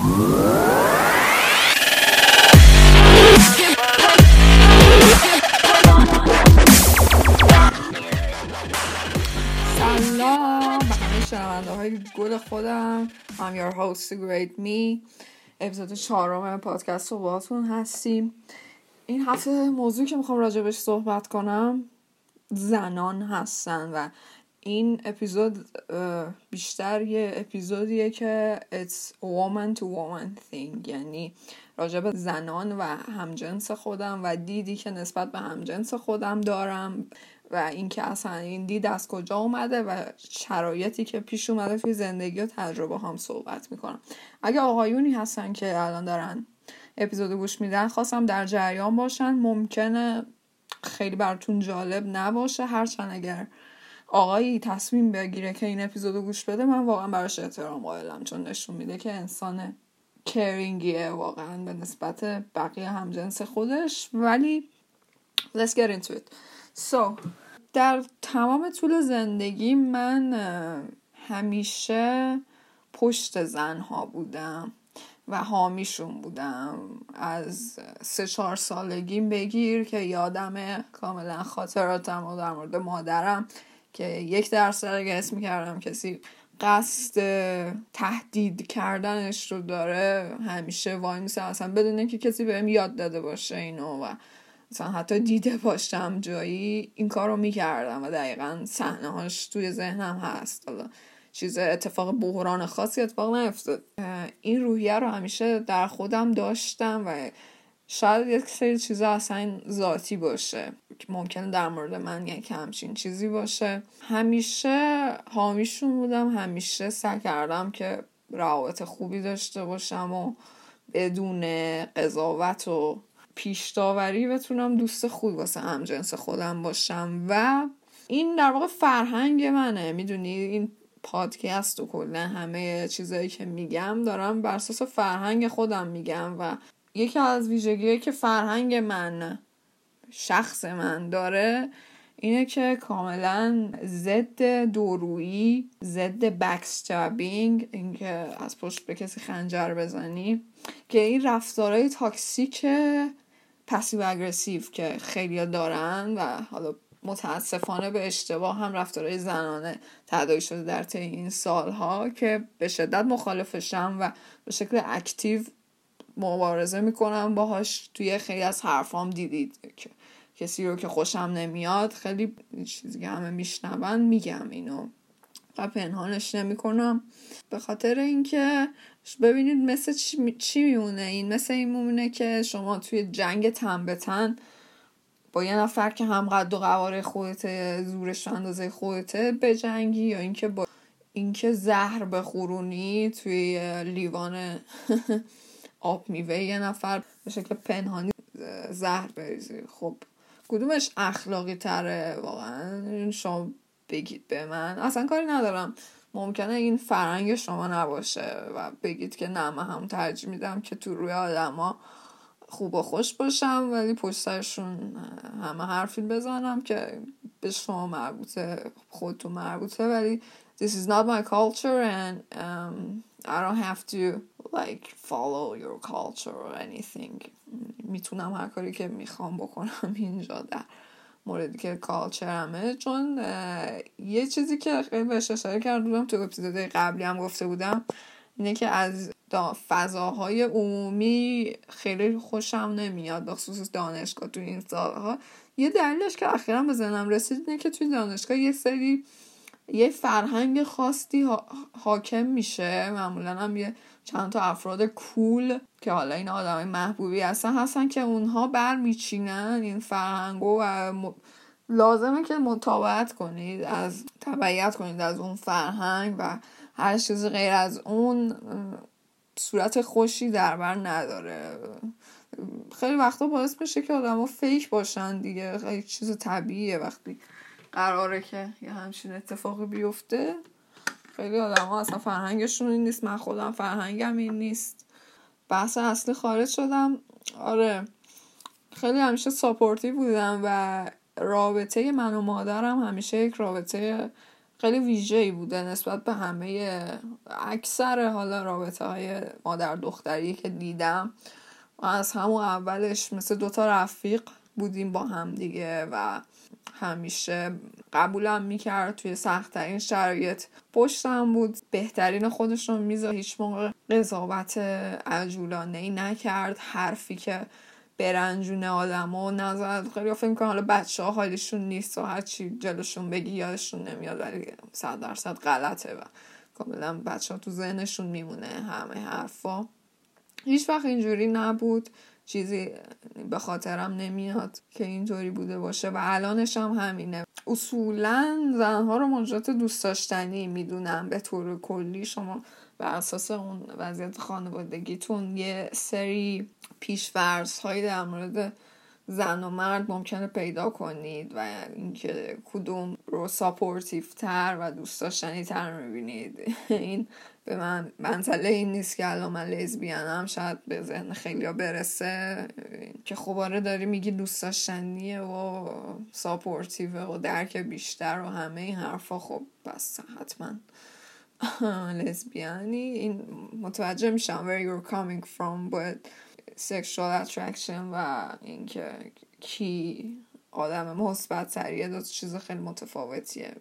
سلام به های گل خودم. I'm your host great me. اپیزود چهارم پادکست رو باتون هستیم. این هفته موضوعی که می‌خوام راجبش صحبت کنم زنان هستن و این اپیزود بیشتر یه اپیزودیه که it's woman to woman thing. یعنی راجب زنان و همجنس خودم و دیدی که نسبت به همجنس خودم دارم و اینکه اصلا این دید از کجا اومده و شرایطی که پیش اومده توی زندگی و تجربه هم صحبت می‌کنم. اگه آقایونی هستن که الان دارن اپیزود گوش میدن خواستم در جریان باشن. ممکنه خیلی براتون جالب نباشه. هرچند اگر آقایی تصمیم بگیره که این اپیزود گوش بده من واقعا براش احترام قائلم چون نشون میده که انسان کرینگیه واقعا به نسبت بقیه همجنس خودش. ولی let's get into it. So در تمام طول زندگی من همیشه پشت زنها بودم و حامیشون بودم. از سه چهار سالگیم بگیر که یادم کاملا خاطراتم و در مورد مادرم که یک درس اگه اسم می‌کردم کسی قصد تهدید کردنش رو داره همیشه وای میسه. اصلا بدون که کسی بهم یاد داده باشه اینو و مثلا حتی دیده باشم جایی این کار رو می‌کردم و دقیقا صحنه هاش توی ذهنم هست. حالا چیز اتفاق بحران خاصی اتفاق نیفتاد. این روحیه رو همیشه در خودم داشتم و شاید یک سری چیزا اصلا ذاتی باشه که ممکنه در مورد من که همچین چیزی باشه. همیشه حامیشون بودم همیشه سعی کردم که روابط خوبی داشته باشم و بدون قضاوت و پیشتاوری بتونم دوست خوب واسه همجنس خودم باشم. و این در واقع فرهنگ منه. می‌دونی این پادکست و کلا همه چیزایی که میگم دارم بر اساس فرهنگ خودم میگم و یکی از ویژگیهایی که فرهنگ من شخص من داره اینه که کاملا ضد دورویی ضد بکستابینگ اینکه از پشت به کسی خنجر بزنی که این رفتارهای تاکسیک پسیو اگرسیو که خیلی دارن و حالا متاسفانه به اشتباه هم رفتارهای زنانه تدایی شده در طی این سالها که به شدت مخالفشم و به شکل اکتیو مبارزه می‌کنم باهاش توی خیلی از حرفام دیدید. که کسی رو که خوشم نمیاد خیلی چیزی که همه میشنون میگم اینو. و پنهانش نمی‌کنم. به خاطر اینکه ببینید مثل چی میمونه این؟ مثل این میمونه که شما توی جنگ تن به تن با یه نفر که هم قد و قواره خودته زورش اندازه خودته به جنگی یا اینکه با اینکه زهر بخورونی توی لیوان آب میوه یه نفر به شکل پنهانی زهر بریزی خب کدومش اخلاقی تره؟ واقعا شما بگید به من. اصلا کاری ندارم. ممکنه این فرنگ شما نباشه و بگید که نه من هم ترجیح میدم که تو روی آدما خوب و خوش باشم ولی پشت همه حرفی بزنم که به شما مربوطه خودتون مربوطه ولی this is not my culture and um, I don't have to like follow your culture or anything. می‌تونم هر کاری که می‌خوام بکنم اینجا در موردی که کالچرمه چون یه چیزی که خیلی بهش اشاره کردم تو اپیزود قبلی هم گفته بودم اینه که از فضاهای عمومی خیلی خوشم نمیاد به خصوص دانشگاه تو این سالها. یه دلیلش که اخیرا به ذهنم رسید اینه که توی دانشگاه یه سری یه فرهنگ خاصی حاکم میشه. معمولا هم یه چند تا افراد کول که حالا این آدمای محبوبی هستن هستن که اونها برمیچینن این فرهنگو و لازمه که مطابقت کنید از تبعیت کنید از اون فرهنگ و هر چیزی غیر از اون صورت خوشی در بر نداره. خیلی وقتا باعث میشه که آدم فیک باشن دیگه خیلی چیز طبیعیه وقتی قراره که یه همچین اتفاقی بیفته. خیلی آدم ها اصلا فرهنگشون این نیست. من خودم فرهنگم این نیست. بحث اصلی خارج شدم. آره. خیلی همیشه ساپورتی بودم و رابطه من و مادرم همیشه یک رابطه خیلی ویژه‌ای بوده نسبت به همه اکثر حالا رابطه های مادر دختری که دیدم. و از همون اولش مثل دوتا رفیق بودیم با هم دیگه و همیشه قبولم می‌کرد توی سختترین شرایط. پشتم بود. بهترین خودش رو میذار هیچ موقع قضاوت عجولانه ای نکرد. حرفی که برنجونه آدم و نظر خیلی فکر کنم حالا بچه ها حالشون نیست و هرچی جلوشون بگی یادشون نمیاد ولی صد درصد غلطه و کاملا بچه ها تو ذهنشون میمونه همه حرفا. هیچ وقت اینجوری نبود. چیزی به خاطرم نمیاد که اینطوری بوده باشه و الانش هم همینه. اصولا زنها رو موجودات دوست داشتنی می‌دونم به طور کلی. شما بر اساس اون وضعیت خانوادگیتون یه سری پیش‌فرض هایی در مورد زن و مرد ممکنه پیدا کنید و اینکه کدوم رو supportive تر و دوست داشتنی تر می‌بینید. این به من منطله این نیست که الان من لزبیانم شاید به ذهن خیلی برسه. که آره داری میگی دوست داشتنیه و ساپورتیو و درک بیشتر و همه این حرفا. خب بس حتما لزبیانی. این متوجه میشم where you're coming from but sexual attraction و اینکه کی آدم مثبت تریه دو چیز خیلی متفاوتیه.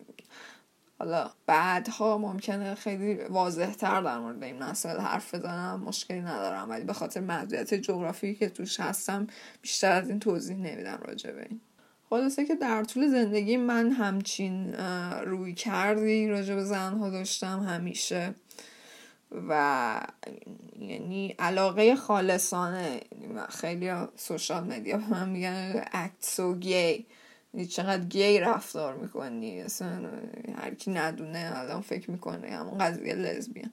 حالا بعدها ممکنه خیلی واضح تر در مورد این مسائل حرف بزنم مشکلی ندارم ولی به خاطر محدودیت جغرافی که توش هستم بیشتر از این توضیح نمیدم راجع به این. خلاصه که در طول زندگی من همچین روی کردی راجع به زنها داشتم همیشه و یعنی علاقه خالصانه خیلی سوشال مدیا به من میگن اکت سو گی چقدر گی رفتار می‌کنی اصلا هر کی ندونه الان فکر می‌کنه همون قضیه لزبیان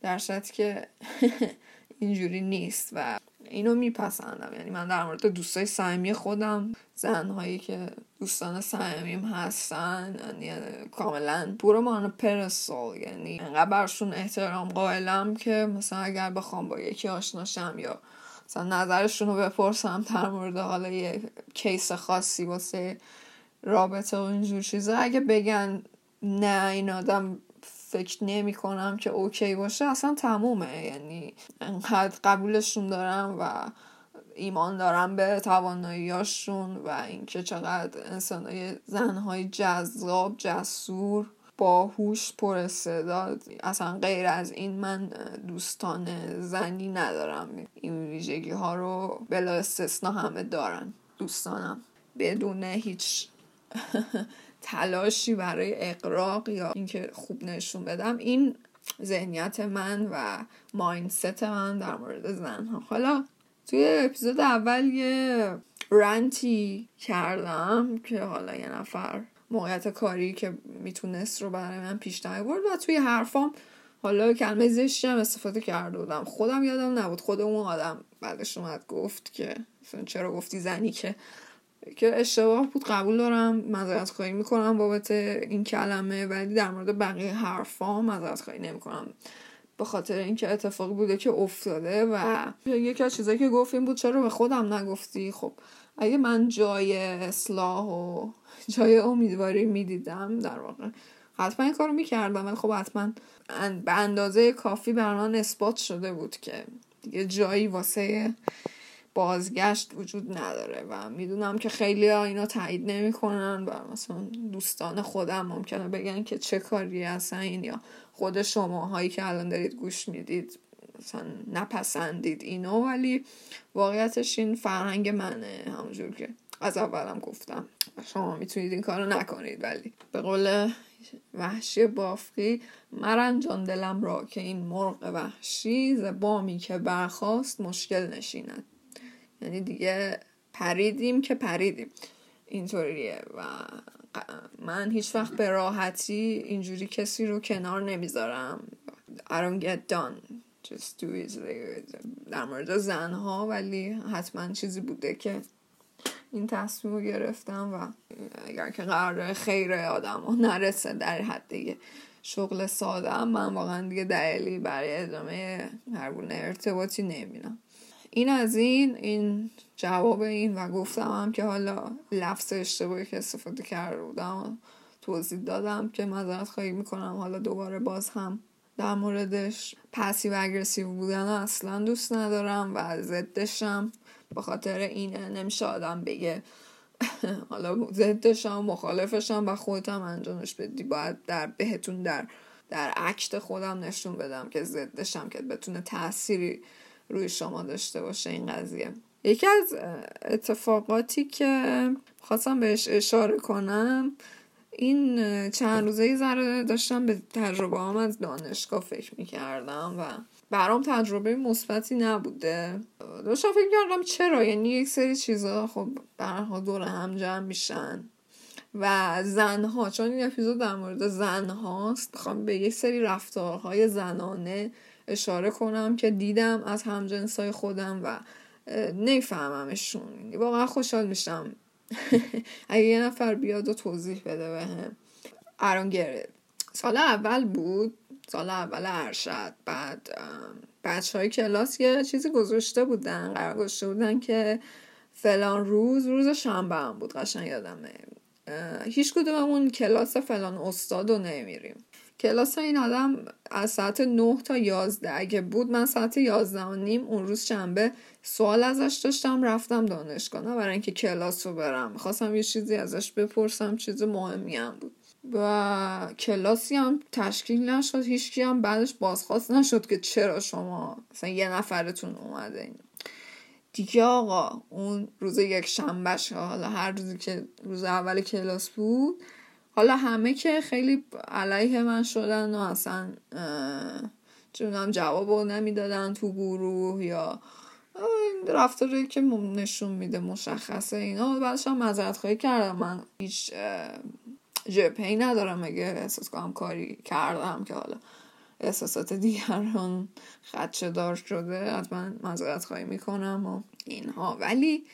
در که اینجوری نیست و اینو میپسندم. یعنی من در مورد دوستای صمیمی خودم زنهایی که دوستان صمیمیم هستن یعنی کاملا پورو مان پرسول. یعنی انقدر برشون احترام قائلم که مثلا اگر بخوام با یکی آشناشم یا مثلا نظرشون رو بپرسم در مورد حالا یه کیس خاصی واسه رابطه و اینجور چیزا. اگه بگن نه این آدم فکر نمی کنم که اوکی باشه اصلا تمومه. یعنی انقدر قبولشون دارم و ایمان دارم به تواناییاشون و اینکه چقدر انسانهای زنهای جذاب جسور باهوش پر استعداد. اصلا غیر از این من دوستان زنی ندارم. این ویژگی ها رو بلا استثنا همه دارن. دوستانم. بدون هیچ تلاشی برای اقراق یا اینکه خوب نشون بدم این ذهنیت من و ماینست من در مورد زن ها حالا توی اپیزود اول یه رنتی کردم که حالا یه نفر موقعیت کاری که می‌تونست رو برای من پیش برد و توی حرفام حالا کلمه زشتی هم استفاده کرده بودم. خودم یادم نبود. خود اون آدم بعدش اومد گفت که چرا گفتی زنی که؟ که اشتباه بود. قبول دارم. مذارت خواهی می‌کنم بابت این کلمه. ولی در مورد بقیه حرفا مذارت خواهی نمی‌کنم. به خاطر اینکه اتفاقی بوده که افتاده و یکی از چیزایی که گفتیم بود چرا به خودم نگفتی؟ خب اگه من جای اصلاح و جای امیدواری می‌دیدم در واقع حتما این کارو می‌کردم. ولی خب حتما به اندازه کافی بر من اثبات شده بود که دیگه جایی واسه بازگشت وجود نداره و می‌دونم که خیلی ها اینو تایید نمی‌کنن و مثلا دوستان خودم ممکنه بگن که چه کاری هستن این یا خود شما هایی که الان دارید گوش می‌دید. مثلا نپسندید اینو ولی واقعیتش این فرهنگ منه همونجور که از اولم گفتم. شما می‌تونید این کارو نکنید ولی به قول وحشی بافقی مرنجان دلم را که این مرغ وحشی زبامی که برخواست مشکل نشیند. یعنی دیگه پریدیم که پریدیم. اینطوریه و من هیچ وقت به راحتی اینجوری کسی رو کنار نمی‌ذارم. I don't get done. It در مورد زنها ولی حتما چیزی بوده که این تصمیم رو گرفتم و اگر که قرار خیر آدم رو نرسه در حد شغل ساده من واقعا دیگه دلیلی برای ادامه هر ارتباطی نمیدم این از این این جواب این و گفتم هم که حالا لفظ اشتباهی که استفاده کرده بودم توضیح دادم که مذارت خواهی می‌کنم. حالا دوباره باز هم در موردش پسیو اگرسیو بودن اصلا دوست ندارم و ضدشم. به خاطر اینه نمیشه آدم بگه حالا ضدشم مخالفشم و خودم انجامش بدی. باید در بهتون در در عکت خودم نشون بدم که ضدشم که بتونه تأثیری روی شما داشته باشه این قضیه. یکی از اتفاقاتی که خواستم بهش اشاره کنم این چند روزه ای ذره داشتم به تجربه هم از دانشگاه فکر می‌کردم و برام تجربه مثبتی نبوده. داشتم فکر کردم چرا؟ یعنی یک سری چیزا خب برها دور هم جمع میشن و زنها چون این اپیزود در مورد زنهاست می‌خوام به یک سری رفتارهای زنانه اشاره کنم که دیدم از همجنسای خودم و نمیفهممشون. یعنی واقعا خوشحال میشم اگه یه نفر بیاد و توضیح بده به هم ارون سال اول بود. سال اول ارشد. بعد بچه های کلاس یه چیزی گذاشته بودن. قرار گذاشته بودن که فلان روز روز شنبه هم بود. قشنگ یادمه. هیچ کدوممون کلاس فلان استاد رو نمیریم. کلاس این آدم از ساعت 9 تا 11 اگه بود من ساعت 11 و نیم اون روز شنبه سوال ازش داشتم رفتم دانشگاه. نه برای اینکه کلاس رو برم. خواستم یه چیزی ازش بپرسم چیز مهمی هم بود. و کلاسی هم تشکیل نشد. هیچکی هم بعدش بازخواست نشد که چرا شما مثلا یه نفرتون اومده این. دیگه آقا اون روز یک شنبه حالا هر روزی که روز اول کلاس بود حالا همه که خیلی علیه من شدن و اصلا چونم جواب نمی‌دادن تو گروه یا این رفتاری که نشون میده مشخصه اینا. بعدش هم مذارت خواهی کردم. من هیچ جپهی ندارم اگه احساس کنم کاری کردم که حالا احساسات دیگران خدشه دار شده من مذارت خواهی می‌کنم و اینها. ولی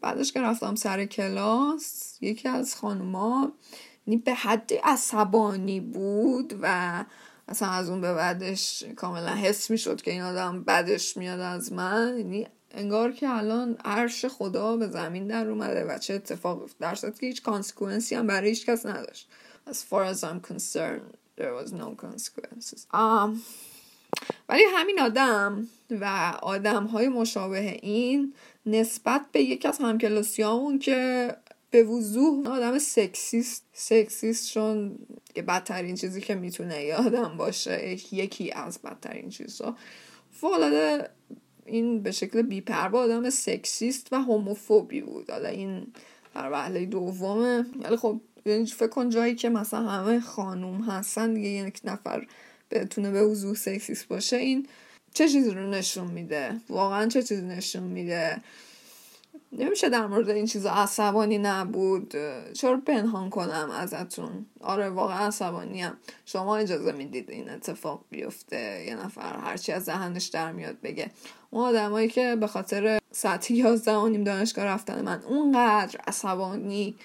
بعدش که رفتم سر کلاس یکی از خانوما به حد عصبانی بود و اصلا از اون به بعدش کاملا حس می‌شد که این آدم بدش میاد از من. یعنی انگار که الان عرش خدا به زمین در اومده و چه اتفاق در که هیچ کانسکوئنسی هم برای هیچ کس نداشت. As far as I'm concerned there was no consequences. Um, ولی همین آدم و آدم های مشابه این نسبت به یکی از همکلاسیامون که به وضوح آدم sexist sexist چون بدترین چیزی که می‌تونه یادم باشه یکی از بدترین چیزها فولاده این به شکل بیپروا آدم sexist و homophobe ی بود. حالا این در وحله دومه. ولی خب یعنی فکر کن جایی که مثلا همه خانوم هستن دیگه یک نفر بتونه به وضوح sexist باشه این چه چیزی رو نشون میده؟ واقعا چه چیزی نشون میده؟ نمیشه در مورد این چیزا عصبانی نبود. چرا پنهان کنم ازتون؟ آره واقعا عصبانیم. شما اجازه می‌دید این اتفاق بیفته. یه نفر هرچی از ذهنش در میاد بگه. اون آدمایی که به خاطر ساعت یازده و نیم دانشگاه رفتن من اونقدر عصبانی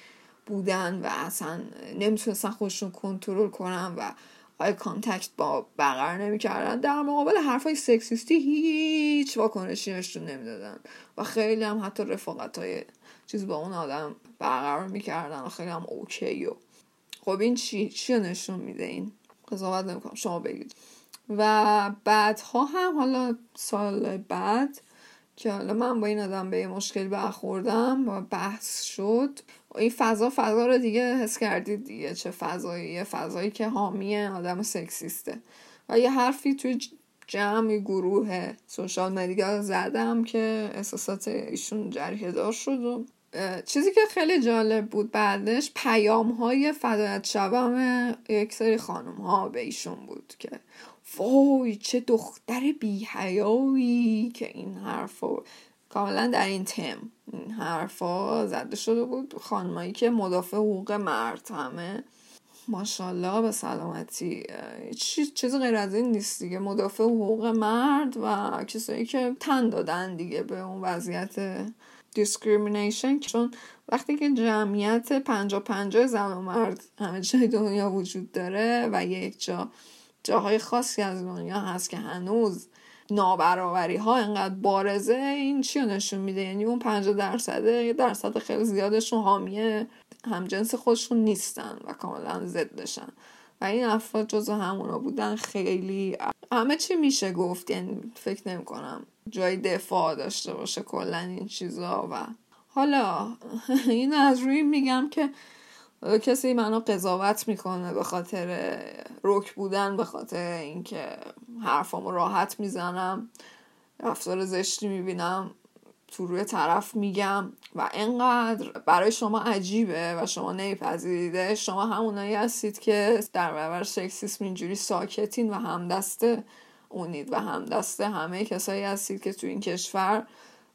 بودن و اصلا نمی‌تونستن خودشون کنترل کنن و eye contact با برقرار نمی‌کردن. در مقابل حرفای sexist ی هیچ واکنشی نشون نمی‌دادن. و خیلی هم حتی رفاقت های چیز با اون آدم برقرار می‌کردن و خیلی هم اوکی و خب این چی چی نشون میده این؟ قضاوت نمی‌کنم. شما بگید. و بعدها هم حالا سال بعد که حالا من با این آدم به یه مشکلی برخوردم و بحث شد. این فضا فضا رو دیگه حس کردید دیگه چه فضایی؟ یه فضایی که حامی آدم سکسیسته. و یه حرفی توی جمع گروه سوشال مدیا زدم که احساسات ایشون جریه دار شد و چیزی که خیلی جالب بود بعدش پیام های فدایت شبم یک سری خانم ها به ایشون بود که وای چه دختر بیهیایی که این حرفو کاملا در این تم. این حرفا زده شده بود. خانمایی که مدافع حقوق مرد همه. ماشاءالله به سلامتی. چیز غیر از این نیست دیگه. مدافع حقوق مرد و کسایی که تن دادن دیگه به اون وضعیت discrimination چون وقتی که جمعیت پنجا پنجا زن و مرد همه جای دنیا وجود داره و یک جا جاهای خاصی از دنیا هست که هنوز نابرابری ها انقدر بارزه این چی نشون میده؟ یعنی اون 50 درصده یه درصد خیلی زیادشون حامی هم جنس خودشون نیستن و کاملا ضدشن و این افراد جزو همونا بودن خیلی همه چی میشه گفت یعنی فکر نمی کنم جای دفاع داشته باشه کلا این چیزا و حالا این از روی میگم که کسی منو قضاوت می‌کنه به خاطر رک بودن به خاطر اینکه حرفامو راحت می‌زنم رفتار زشتی می‌بینم تو روی طرف میگم و انقدر برای شما عجیبه و شما نمیپذیریده. شما همونایی هستید که در برابر سکسیسم اینجوری ساکتین و همدسته اونید و همدسته همه کسایی هستید که تو این کشور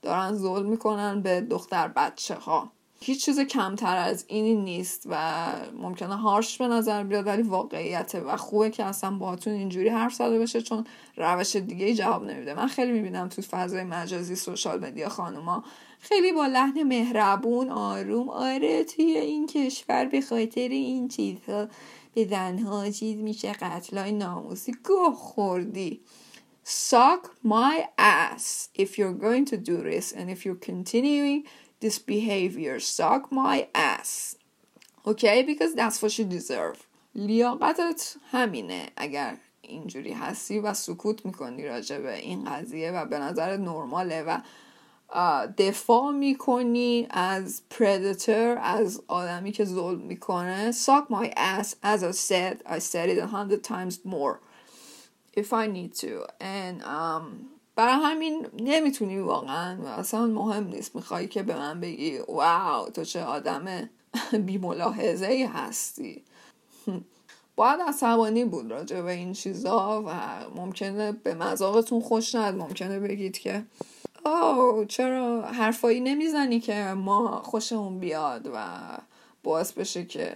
دارن ظلم می‌کنن به دختر بچه ها هیچ چیز کمتر از اینی نیست و ممکنه هارش به نظر بیاد ولی واقعیته و خوبه که اصلا باتون اینجوری حرف زده بشه چون روش دیگه ای جواب نمیده. من خیلی می‌بینم تو فضای مجازی سوشال مدیا خانوما خیلی با لحن مهربون آروم آره توی این کشور به خاطر این چیزها به زنها چیز میشه قتلای ناموسی. گوه خوردی. Suck my ass if you're going to do this and if you're continuing this behavior suck my ass okay because that's what you deserve لیاقتت همینه اگر اینجوری هستی و سکوت میکنی راجع به این قضیه و به نظر نرماله و دفاع میکنی از predator از آدمی که ظلم میکنه suck my ass as I said I said it a hundred times more if I need to and um برای همین نمی‌تونی واقعا اصلا مهم نیست. می‌خوای که به من بگی واو تو چه آدم بیملاحظه ای هستی. باید عصبانی بود راجع به این چیزا و ممکنه به مذاقتون خوش ند ممکنه بگید که آه چرا حرفایی نمی‌زنی که ما خوشمون بیاد و باعث بشه که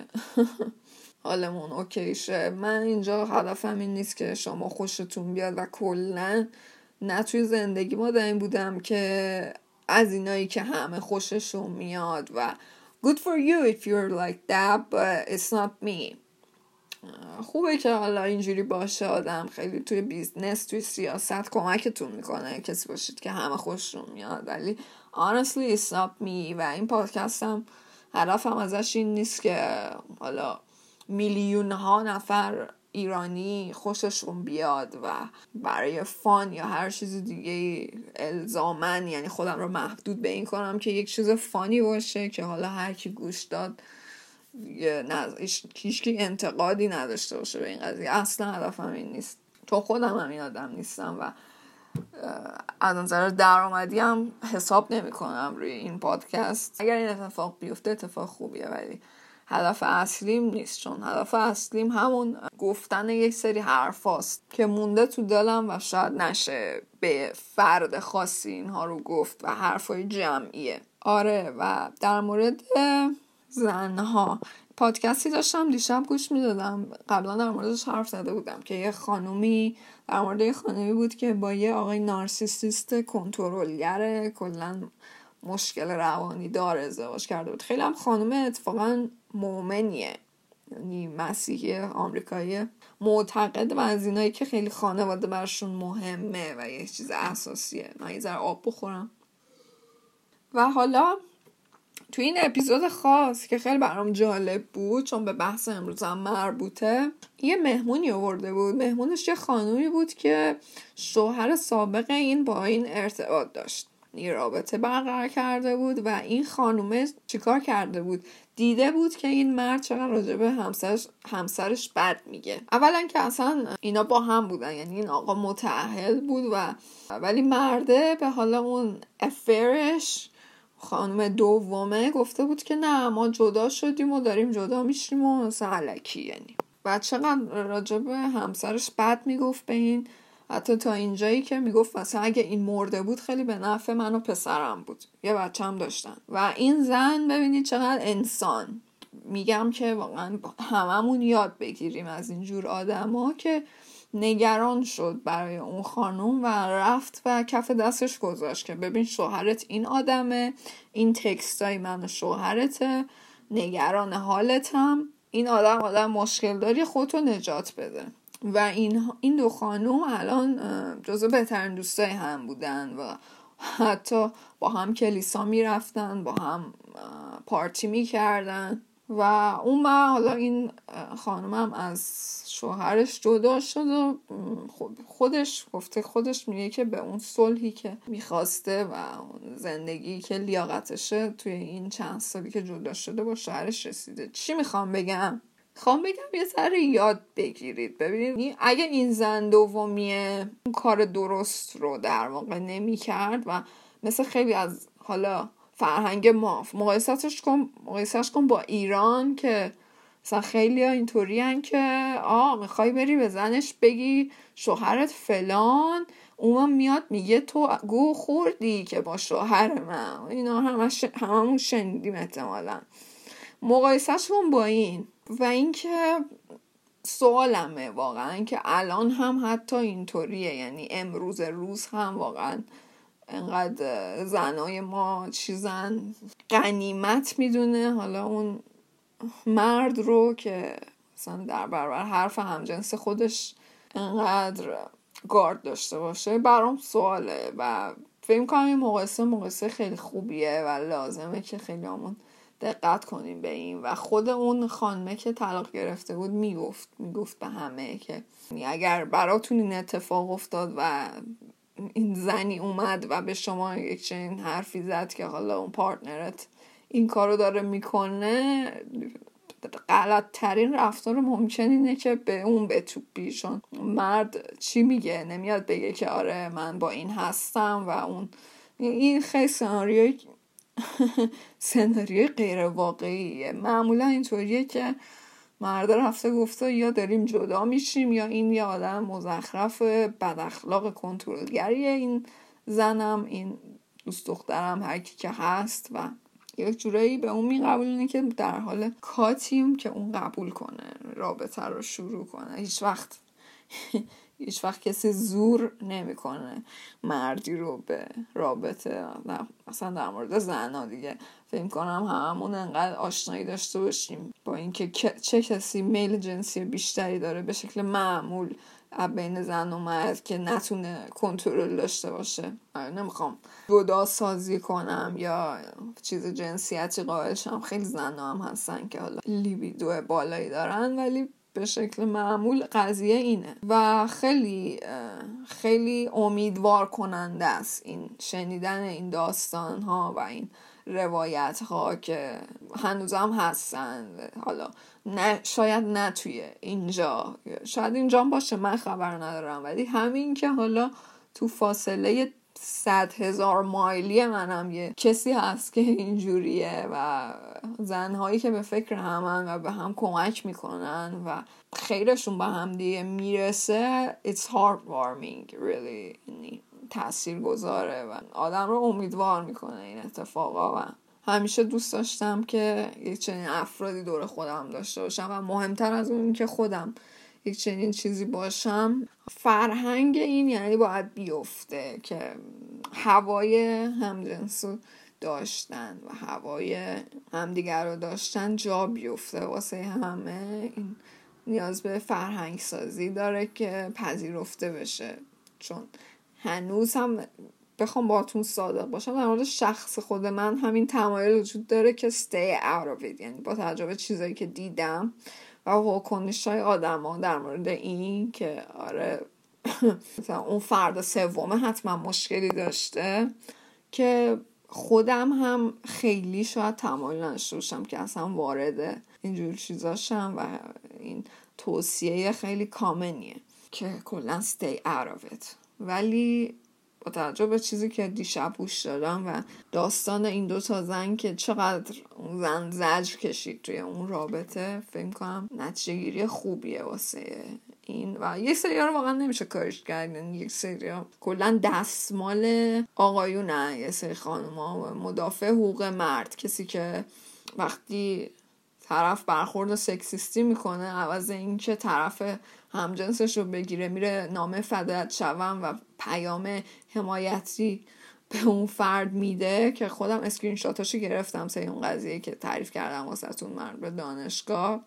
حالمون اوکی شه من اینجا هدفم این نیست که شما خوشتون بیاد و کلا نه توی زندگی ما این بودم که از اینایی که همه خوششون میاد و good for you if you're like that but it's not me. خوبه که حالا اینجوری باشه آدم خیلی توی business توی سیاست کمکتون می‌کنه کسی باشید که همه خوششون میاد. ولی honestly it's not me. و این پادکست هم هدفم ازش این نیست که حالا میلیون ها نفر ایرانی خوششون بیاد و برای فان یا هر چیز دیگه الزامن یعنی خودم رو محدود به این کنم که یک چیز فانی باشه که حالا هر کی گوش داد هیچکی انتقادی نداشته باشه به این قضیه. اصلا هدفم این نیست. تو خودم هم این آدم نیستم و از نظر درآمدی هم حساب نمی کنم روی این پادکست. اگر این اتفاق بیفته اتفاق خوبیه ولی هدف اصلیم نیست چون هدف اصلیم همون گفتن یک سری حرف هاست که مونده تو دلم و شاید نشه به فرد خاصی اینها رو گفت و حرفای جمعیه. آره و در مورد زنها پادکستی داشتم دیشب گوش می‌دادم. قبلا در موردش حرف زده بودم که یه خانومی در مورد یه خانومی بود که با یه آقای نارسیسیست کنترلگر کلا مشکل روانی دار ازدواج کرده بود. خیلی هم خانم اتفاقا مؤمنیه. یعنی مسیحی آمریکایی معتقد و از اینایی که خیلی خانواده برشون مهمه و یه چیز اساسیه. من یه آب بخورم. و حالا تو این اپیزود خاص که خیلی برام جالب بود چون به بحث امروزم مربوطه یه مهمونی آورده بود. مهمونش یه خانومی بود که شوهر سابق این با این ارتباط داشت. یه رابطه برقرار کرده بود و این خانومه چیکار کرده بود؟ دیده بود که این مرد چقدر راجع به همسرش, همسرش بد میگه. اولا که اصلا اینا با هم بودن یعنی این آقا متعهل بود و ولی مرده به حالا اون افرش خانم دومه گفته بود که نه ما جدا شدیم و داریم جدا میشیم و سهلکی یعنی. و چقدر راجع به همسرش بد می‌گفت به این حتی تا اینجایی که می‌گفت مثلا اگه این مرده بود خیلی به نفع من و پسرم بود. یه بچه هم داشتن. و این زن ببینید چقدر انسان. میگم که واقعا هممون یاد بگیریم از اینجور آدما که نگران شد برای اون خانوم و رفت و کف دستش گذاشت که ببین شوهرت این آدمه این تکستای من شوهرته نگران حالتم. این آدم آدم مشکل داری خودتو نجات بده. و این, این دو خانوم الان جزو بهترین دوستای هم بودن و حتی با هم کلیسا می‌رفتن با هم پارتی می‌کردن و اون من حالا این خانمم از شوهرش جدا شد و خودش گفته خودش میگه که به اون صلحی که می‌خواسته و زندگی که لیاقتشه توی این چند سالی که جدا شده با شوهرش رسیده. چی می‌خوام بگم؟ خوام بگم یه ذره یاد بگیرید. ببینید اگه این زن دومیه اون کار درست رو در واقع نمی‌کرد و مثل خیلی از حالا فرهنگ ما مقایستش کن مقایستش کن با ایران که مثلا خیلی ها اینطوری که آ می‌خوای بری به زنش بگی شوهرت فلان اون میاد میگه تو گو خوردی که با شوهر من. اینا همش هممون شنیدیم احتمالا. مقایسهش کن با این. و اینکه سوالمه واقعا که الان هم حتی اینطوریه. یعنی امروز روز هم واقعا انقدر زنای ما چیزن قنیمت می‌دونه. حالا اون مرد رو که مثلا در برابر حرف همجنس خودش انقدر گارد داشته باشه برام سواله و فکر کنم این مقایسه مقایسه خیلی خوبیه و لازمه که خیلی همون دقت کنیم به این. و خود اون خانمه که طلاق گرفته بود می‌گفت می‌گفت به همه که اگر براتون این اتفاق افتاد و این زنی اومد و به شما یک چنین حرفی زد که حالا اون پارتنرت این کارو داره می‌کنه غلط ترین رفتار ممکن اینه که به اون بتوپی. چون مرد چی میگه؟ نمیاد بگه که آره من با این هستم و اون. این خیلی سناریوی سناریوی غیر واقعیه معمولا اینطوریه که مرد رفته گفته یا داریم جدا میشیم یا این یه آدم مزخرف بد اخلاق کنترلگریه این زنم این دوست دخترم هر کی که هست و یک جورایی به اون میقبولونه که در حال کاتیم که اون قبول کنه رابطه رو شروع کنه. هیچ وقت هیچ وقت کسی زور نمی‌کنه مردی رو به رابطه مثلا در مورد زنا دیگه. فکر کنم هممون انقدر آشنایی داشته باشیم با اینکه چه کسی میل جنسی بیشتری داره به شکل معمول بین زن و مرد که نتونه کنترل داشته باشه. نمی‌خوام جدا سازی کنم یا چیز جنسیتی قائلشم. خیلی زن هم هستن که حالا لیبیدو بالایی دارن ولی به شکل معمول قضیه اینه و خیلی خیلی امیدوار کننده است این شنیدن این داستان ها و این روایت ها که هنوزم هستن. حالا نه شاید نه توی اینجا شاید اینجا باشه من خبر ندارم. ولی همین که حالا تو فاصله صد هزار مایلی منم یه کسی هست که اینجوریه و زنهایی که به فکر همن و به هم کمک می‌کنن و خیرشون به هم دیگه می‌رسه it's heartwarming really یعنی تاثیر گذاره و آدم رو امیدوار می‌کنه این اتفاقا و همیشه دوست داشتم که یک چنین افرادی دور خودم داشته باشم و مهمتر از اون که خودم یک چنین چیزی باشم. فرهنگ این یعنی باید بیفته که هوای همجنسو داشتن و هوای همدیگر رو داشتن جا بیفته واسه همه. این نیاز به فرهنگ سازی داره که پذیرفته بشه. چون هنوز هم بخوام باتون صادق باشم در مورد شخص خود من همین تمایل وجود داره که stay out of it. یعنی با تجربه چیزایی که دیدم و واکنش های آدم ها در مورد این که آره مثلا اون فرد سومه حتما مشکلی داشته که خودم هم خیلی شاید تمایل نشته باشم که اصلا وارد اینجور چیزاشم و این توصیه خیلی کامنیه که کلا stay out of it. ولی با توجه به چیزی که دیشب گوش دادم و داستان این دو تا زن که چقدر اون زن زجر کشید توی اون رابطه فکر کنم نتیجه گیری خوبیه واسه این. و یک سری رو واقعا نمیشه کارش کرد. یعنی یک سری کلا دستمال آقایونه یه سری خانوما مدافع حقوق مرد. کسی که وقتی طرف برخورد سکسیستی می‌کنه. عوض اینکه طرف همجنسش رو بگیره میره نامه فدایت شوم و پیام حمایتی به اون فرد میده که خودم اسکرین شاتاشو گرفتم سه اون قضیه که تعریف کردم واسهتون مرد به دانشگاه.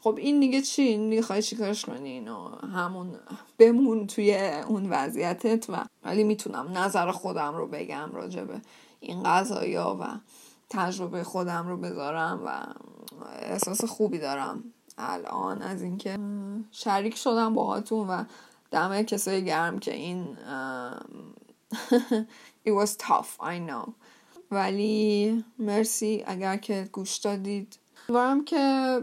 خب این دیگه چی؟ می‌خوای چیکارش کنی؟ اینو همون بمون توی اون وضعیتت و ولی می‌تونم نظر خودم رو بگم راجبه این قضایی و تجربه خودم رو بذارم و احساس خوبی دارم الان از اینکه شریک شدم باهاتون و دم کسای گرم که این it was tough I know. ولی مرسی اگر که گوش دادید. امیدوارم که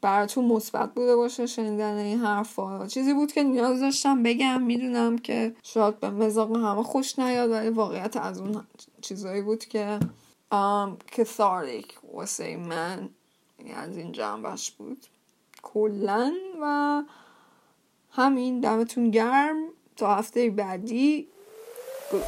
براتون مثبت بوده باشه شنیدن این حرفا. چیزی بود که نیاز داشتم بگم. می‌دونم که شاید به مزاق همه خوش نیاد ولی واقعیت از اون چیزایی بود که کثاریک واسه من از این جنبش بود. کلا و همین دمتون گرم. تا هفته بعدی. گود